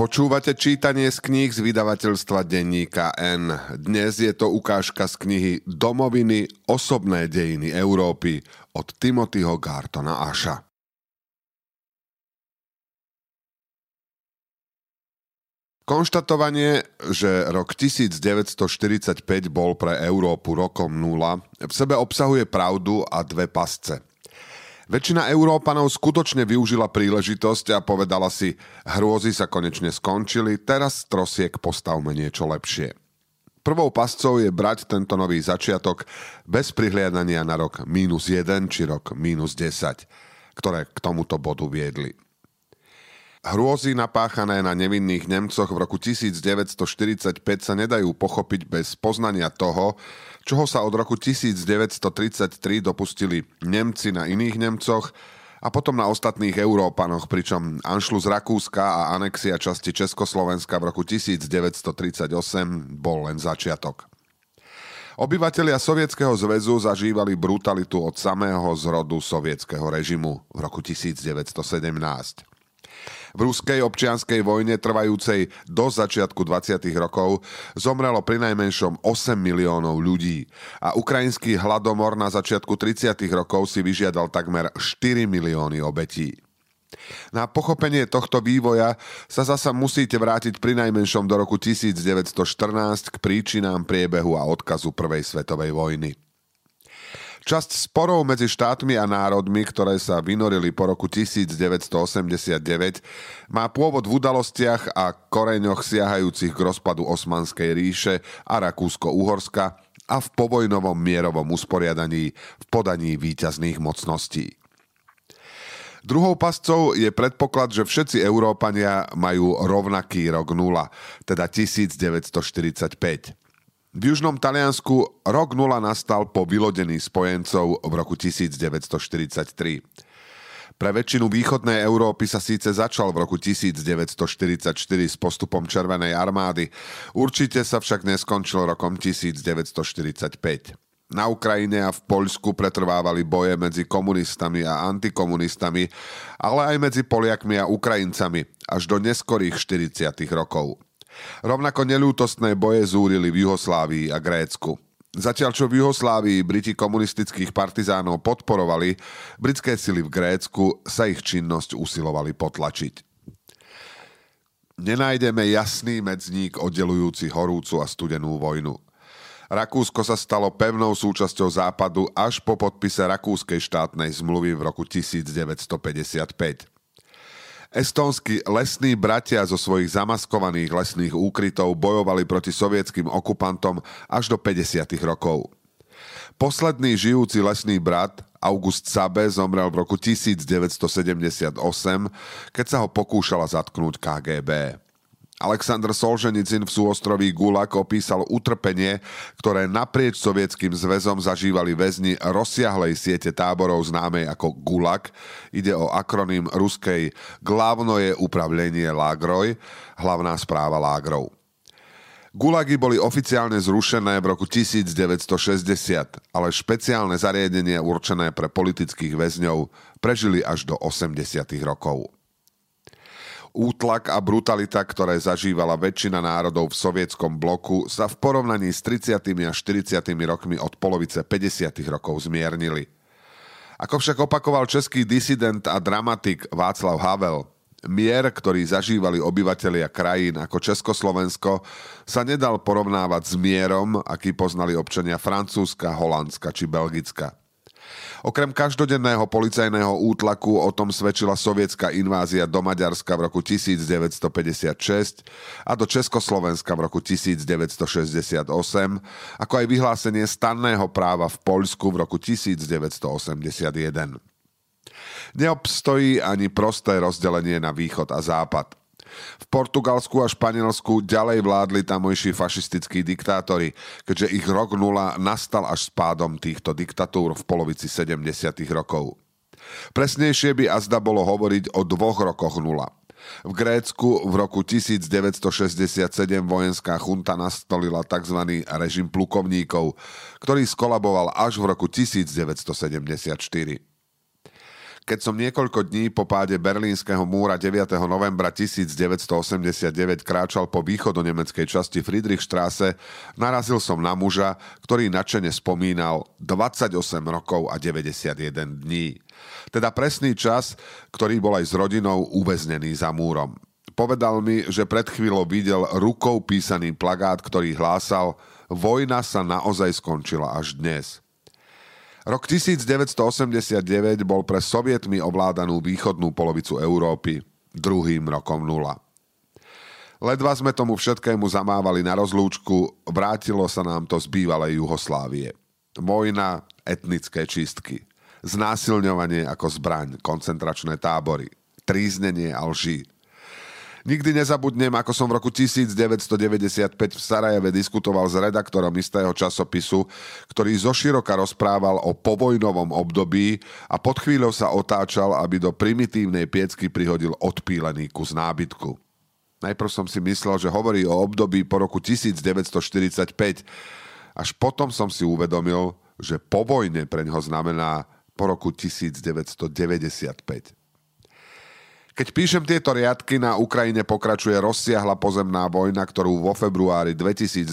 Počúvate čítanie z kníh z vydavateľstva denníka N. Dnes je to ukážka z knihy Domoviny osobné dejiny Európy od Timothyho Gartona Aša. Konštatovanie, že rok 1945 bol pre Európu rokom nula, v sebe obsahuje pravdu a dve pasce – Väčšina Európanov skutočne využila príležitosť a povedala si, hrôzy sa konečne skončili, teraz trosiek postavme niečo lepšie. Prvou pascou je brať tento nový začiatok bez prihliadania na rok minus 1 či rok minus 10, ktoré k tomuto bodu viedli. Hrôzy napáchané na nevinných Nemcoch v roku 1945 sa nedajú pochopiť bez poznania toho, čoho sa od roku 1933 dopustili Nemci na iných Nemcoch a potom na ostatných Európanoch, pričom Anšlus Rakúska a anexia časti Československa v roku 1938 bol len začiatok. Obyvatelia Sovietskeho zväzu zažívali brutalitu od samého zrodu sovietskeho režimu v roku 1917. V ruskej občianskej vojne trvajúcej do začiatku 20. rokov zomrelo pri najmenšom 8 miliónov ľudí a ukrajinský hladomor na začiatku 30. rokov si vyžiadal takmer 4 milióny obetí. Na pochopenie tohto vývoja sa zasa musíte vrátiť pri najmenšom do roku 1914 k príčinám priebehu a odkazu Prvej svetovej vojny. Časť sporov medzi štátmi a národmi, ktoré sa vynorili po roku 1989, má pôvod v udalostiach a koreňoch siahajúcich k rozpadu Osmanskej ríše a Rakúsko-Uhorska a v povojnovom mierovom usporiadaní v podaní výťazných mocností. Druhou pascou je predpoklad, že všetci Európania majú rovnaký rok nula, teda 1945. V južnom Taliansku rok nula nastal po vylodení spojencov v roku 1943. Pre väčšinu východnej Európy sa síce začal v roku 1944 s postupom Červenej armády, určite sa však neskončil rokom 1945. Na Ukrajine a v Poľsku pretrvávali boje medzi komunistami a antikomunistami, ale aj medzi Poliakmi a Ukrajincami až do neskorých 40. rokov. Rovnako nelútostné boje zúrili v Juhoslávii a Grécku. Zatiaľ čo v Juhoslávii Briti komunistických partizánov podporovali, britské sily v Grécku sa ich činnosť usilovali potlačiť. Nenájdeme jasný medzník oddelujúci horúcu a studenú vojnu. Rakúsko sa stalo pevnou súčasťou Západu až po podpise Rakúskej štátnej zmluvy v roku 1955. Estónsky lesní bratia zo svojich zamaskovaných lesných úkrytov bojovali proti sovietským okupantom až do 50. rokov. Posledný žijúci lesný brat, August Sabe, zomrel v roku 1978, keď sa ho pokúšala zatknúť KGB. Aleksandr Solženicin v súostroví Gulag opísal utrpenie, ktoré naprieč sovietským zväzom zažívali väzni rozsiahlej siete táborov známej ako Gulag. Ide o akroným ruskej Glavnoje upravlenie Lágroj, hlavná správa Lágrov. Gulagy boli oficiálne zrušené v roku 1960, ale špeciálne zariadenie určené pre politických väzňov prežili až do 80. rokov. Útlak a brutalita, ktoré zažívala väčšina národov v sovietskom bloku, sa v porovnaní s 30. a 40. rokmi od polovice 50. rokov zmiernili. Ako však opakoval český disident a dramatik Václav Havel, mier, ktorý zažívali obyvatelia krajín ako Československo, sa nedal porovnávať s mierom, aký poznali občania Francúzska, Holandska či Belgicka. Okrem každodenného policajného útlaku o tom svedčila sovietská invázia do Maďarska v roku 1956 a do Československa v roku 1968, ako aj vyhlásenie stanného práva v Poľsku v roku 1981. Neobstojí ani prosté rozdelenie na východ a západ. V Portugalsku a Španielsku ďalej vládli tamojší fašistickí diktátori, keďže ich rok nula nastal až s pádom týchto diktatúr v polovici 70. rokov. Presnejšie by azda bolo hovoriť o dvoch rokoch nula. V Grécku v roku 1967 vojenská chunta nastolila tzv. režim plukovníkov, ktorý skolaboval až v roku 1974. Keď som niekoľko dní po páde berlínskeho múra 9. novembra 1989 kráčal po východo-nemeckej časti Friedrichstraße, narazil som na muža, ktorý načene spomínal 28 rokov a 91 dní. Teda presný čas, ktorý bol aj s rodinou uväznený za múrom. Povedal mi, že pred chvíľou videl rukou písaný plagát, ktorý hlásal Vojna sa naozaj skončila až dnes. Rok 1989 bol pre sovietmi ovládanú východnú polovicu Európy druhým rokom nula. Ledva sme tomu všetkému zamávali na rozlúčku, vrátilo sa nám to z bývalej Juhoslávie. Vojna, etnické čistky, znásilňovanie ako zbraň, koncentračné tábory, tríznenie a lži, Nikdy nezabudnem, ako som v roku 1995 v Sarajeve diskutoval s redaktorom istého časopisu, ktorý zoširoka rozprával o povojnovom období a pod chvíľou sa otáčal, aby do primitívnej piecky prihodil odpílený kus nábytku. Najprv som si myslel, že hovorí o období po roku 1945. Až potom som si uvedomil, že po vojne pre ňoho znamená po roku 1995. Keď píšem tieto riadky, na Ukrajine pokračuje rozsiahla pozemná vojna, ktorú vo februári 2022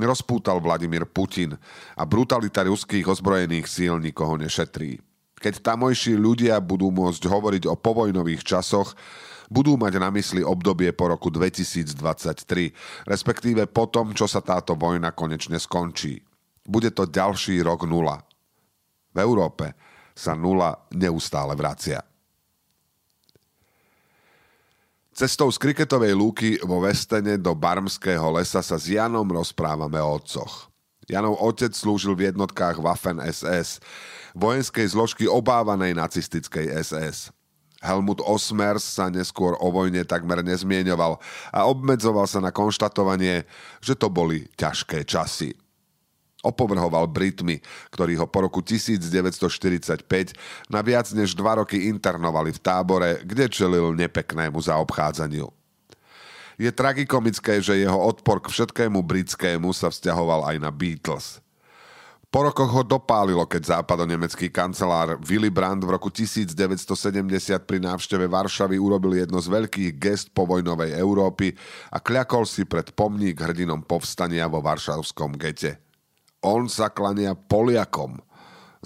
rozpútal Vladimír Putin a brutalita ruských ozbrojených síl nikoho nešetrí. Keď tamojší ľudia budú môcť hovoriť o povojnových časoch, budú mať na mysli obdobie po roku 2023, respektíve po tom, čo sa táto vojna konečne skončí. Bude to ďalší rok nula. V Európe sa nula neustále vracia. Cestou z kriketovej lúky vo Vestene do Barmského lesa sa s Janom rozprávame o otcoch. Janov otec slúžil v jednotkách Waffen SS, vojenskej zložky obávanej nacistickej SS. Helmut Osmers sa neskôr o vojne takmer nezmieňoval a obmedzoval sa na konštatovanie, že to boli ťažké časy. Opovrhoval Britmi, ktorí ho po roku 1945 na viac než dva roky internovali v tábore, kde čelil nepeknému zaobchádzaniu. Je tragikomické, že jeho odpor k všetkému britskému sa vzťahoval aj na Beatles. Po rokoch ho dopálilo, keď západonemecký kancelár Willy Brandt v roku 1970 pri návšteve Varšavy urobil jedno z veľkých gest povojnovej Európy a kľakol si pred pomník hrdinom povstania vo varšavskom gete. On sa klania Poliakom,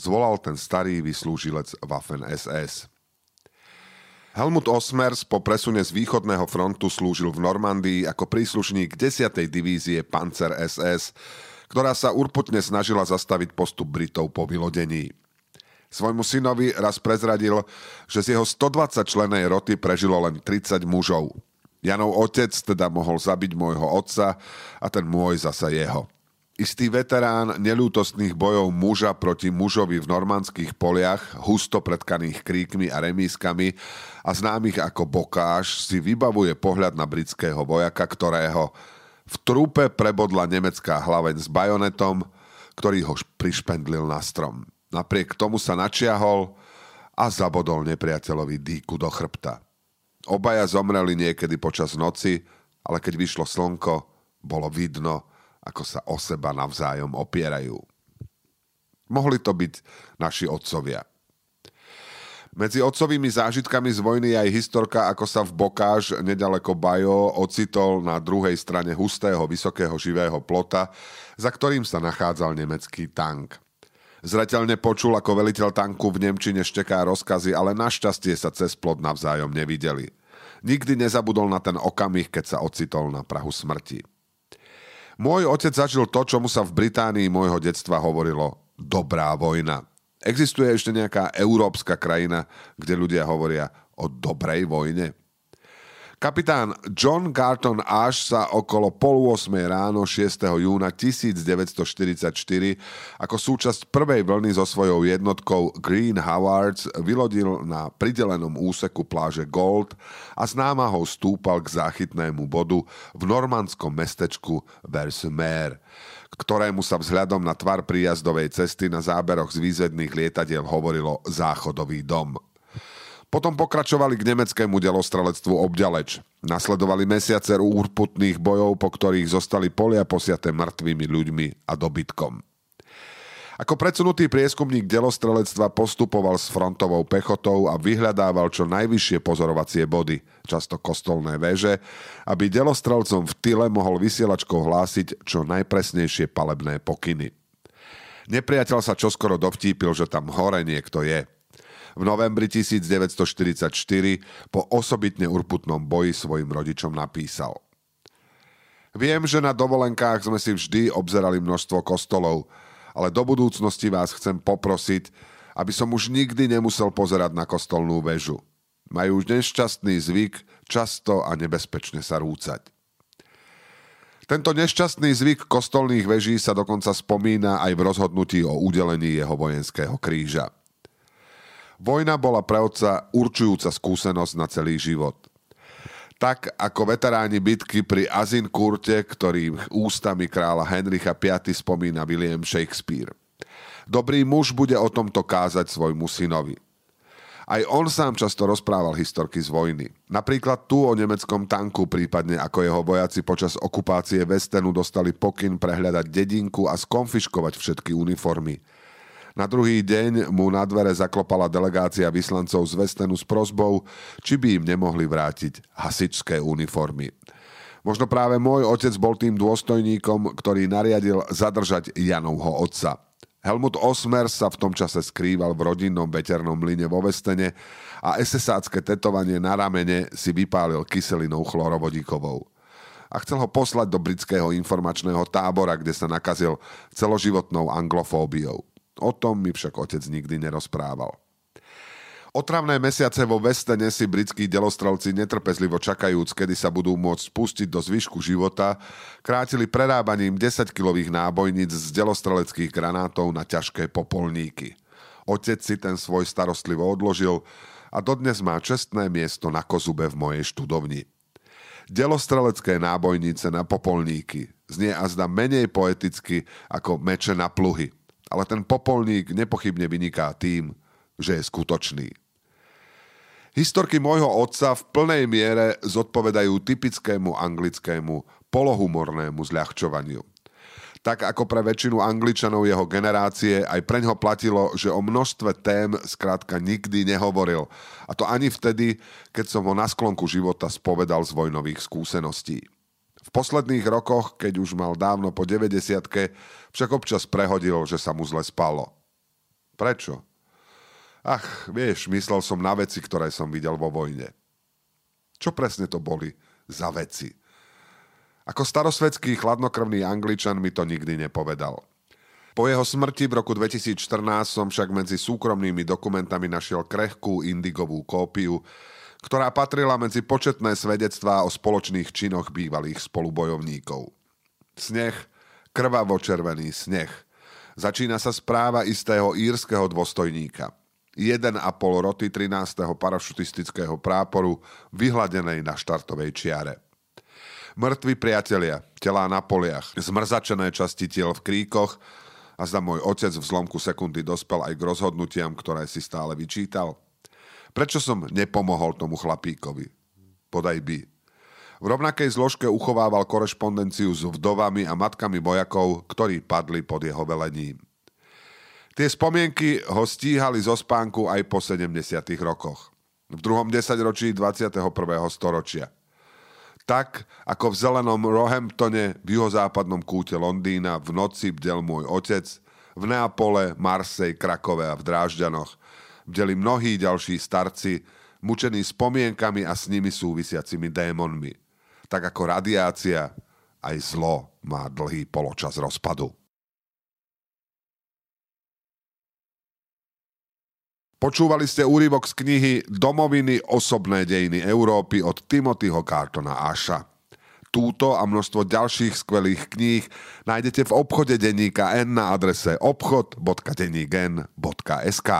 zvolal ten starý vyslúžilec Waffen SS. Helmut Osmers po presune z východného frontu slúžil v Normandii ako príslušník 10. divízie Panzer SS, ktorá sa urputne snažila zastaviť postup Britov po vylodení. Svojmu synovi raz prezradil, že z jeho 120 členej roty prežilo len 30 mužov. Janov otec teda mohol zabiť môjho otca a ten môj zasa jeho. Istý veterán nelútostných bojov muža proti mužovi v normandských poliach, husto predkaných kríkmi a remískami a známych ako Bokáš, si vybavuje pohľad na britského vojaka, ktorého v trúpe prebodla nemecká hlaveň s bajonetom, ktorý ho prišpendlil na strom. Napriek tomu sa načiahol a zabodol nepriateľovi dýku do chrbta. Obaja zomreli niekedy počas noci, ale keď vyšlo slnko, bolo vidno, ako sa o seba navzájom opierajú. Mohli to byť naši otcovia. Medzi otcovými zážitkami z vojny je aj historka, ako sa v Bokáž, nedaleko Bajo, ocitol na druhej strane hustého, vysokého živého plota, za ktorým sa nachádzal nemecký tank. Zreteľne počul, ako veliteľ tanku v Nemčine šteká rozkazy, ale našťastie sa cez plot navzájom nevideli. Nikdy nezabudol na ten okamih, keď sa ocitol na Prahu smrti. Môj otec zažil to, čo mu sa v Británii môjho detstva hovorilo dobrá vojna. Existuje ešte nejaká európska krajina, kde ľudia hovoria o dobrej vojne? Kapitán John Garton Ash sa okolo pol 8 ráno 6. júna 1944 ako súčasť prvej vlny so svojou jednotkou Green Howards vylodil na pridelenom úseku pláže Gold a s námahou stúpal k záchytnému bodu v normandskom mestečku Versailles ktorému sa vzhľadom na tvar príjazdovej cesty na záberoch z výzvedných lietadiel hovorilo záchodový dom. Potom pokračovali k nemeckému delostrelectvu obďaleč. Nasledovali mesiace úrputných bojov, po ktorých zostali polia posiaté mŕtvými ľuďmi a dobytkom. Ako predsunutý prieskumník delostrelectva postupoval s frontovou pechotou a vyhľadával čo najvyššie pozorovacie body, často kostolné väže, aby delostrelcom v tyle mohol vysielačkou hlásiť čo najpresnejšie palebné pokyny. Nepriateľ sa čoskoro dovtípil, že tam hore niekto je. V novembri 1944 po osobitne urputnom boji svojim rodičom napísal. Viem, že na dovolenkách sme si vždy obzerali množstvo kostolov, ale do budúcnosti vás chcem poprosiť, aby som už nikdy nemusel pozerať na kostolnú väžu. Majú už nešťastný zvyk často a nebezpečne sa rúcať. Tento nešťastný zvyk kostolných veží sa dokonca spomína aj v rozhodnutí o udelení jeho vojenského kríža. Vojna bola pre otca určujúca skúsenosť na celý život – tak ako veteráni bitky pri Azinkurte, ktorým ústami kráľa Henricha V spomína William Shakespeare. Dobrý muž bude o tomto kázať svojmu synovi. Aj on sám často rozprával historky z vojny. Napríklad tu o nemeckom tanku, prípadne ako jeho vojaci počas okupácie Westenu dostali pokyn prehľadať dedinku a skonfiškovať všetky uniformy. Na druhý deň mu na dvere zaklopala delegácia vyslancov z Vestenu s prozbou, či by im nemohli vrátiť hasičské uniformy. Možno práve môj otec bol tým dôstojníkom, ktorý nariadil zadržať Janovho otca. Helmut Osmer sa v tom čase skrýval v rodinnom veternom mlyne vo Vestene a SSácké tetovanie na ramene si vypálil kyselinou chlorovodíkovou a chcel ho poslať do britského informačného tábora, kde sa nakazil celoživotnou anglofóbiou. O tom mi však otec nikdy nerozprával. Otravné mesiace vo Vestene si britskí delostrelci netrpezlivo čakajúc, kedy sa budú môcť spustiť do zvyšku života, krátili prerábaním 10-kilových nábojníc z delostreleckých granátov na ťažké popolníky. Otec si ten svoj starostlivo odložil a dodnes má čestné miesto na kozube v mojej študovni. Delostrelecké nábojnice na popolníky znie azda menej poeticky ako meče na pluhy – ale ten popolník nepochybne vyniká tým, že je skutočný. Historky môjho otca v plnej miere zodpovedajú typickému anglickému polohumornému zľahčovaniu. Tak ako pre väčšinu Angličanov jeho generácie, aj pre ňo platilo, že o množstve tém skrátka nikdy nehovoril. A to ani vtedy, keď som ho na sklonku života spovedal z vojnových skúseností. Posledných rokoch, keď už mal dávno po 90 však občas prehodil, že sa mu zle spalo. Prečo? Ach, vieš, myslel som na veci, ktoré som videl vo vojne. Čo presne to boli za veci? Ako starosvedský chladnokrvný angličan mi to nikdy nepovedal. Po jeho smrti v roku 2014 som však medzi súkromnými dokumentami našiel krehkú indigovú kópiu, ktorá patrila medzi početné svedectvá o spoločných činoch bývalých spolubojovníkov. Sneh, krvavo-červený sneh. Začína sa správa istého írskeho dôstojníka. 1,5 roty 13. parašutistického práporu vyhladenej na štartovej čiare. Mŕtvi priatelia, telá na poliach, zmrzačené časti tiel v kríkoch a zda môj otec v zlomku sekundy dospel aj k rozhodnutiam, ktoré si stále vyčítal – Prečo som nepomohol tomu chlapíkovi? Podaj by. V rovnakej zložke uchovával korešpondenciu s vdovami a matkami vojakov, ktorí padli pod jeho velením. Tie spomienky ho stíhali zo spánku aj po 70. rokoch. V druhom desaťročí 21. storočia. Tak, ako v zelenom Rohamptone v juhozápadnom kúte Londýna v noci bdel môj otec, v Neapole, Marsej, Krakove a v Drážďanoch bdeli mnohí ďalší starci, mučení spomienkami a s nimi súvisiacimi démonmi. Tak ako radiácia, aj zlo má dlhý poločas rozpadu. Počúvali ste úryvok z knihy Domoviny osobné dejiny Európy od Timothyho Cartona Aša. Túto a množstvo ďalších skvelých kníh nájdete v obchode denníka N na adrese obchod.denníken.sk.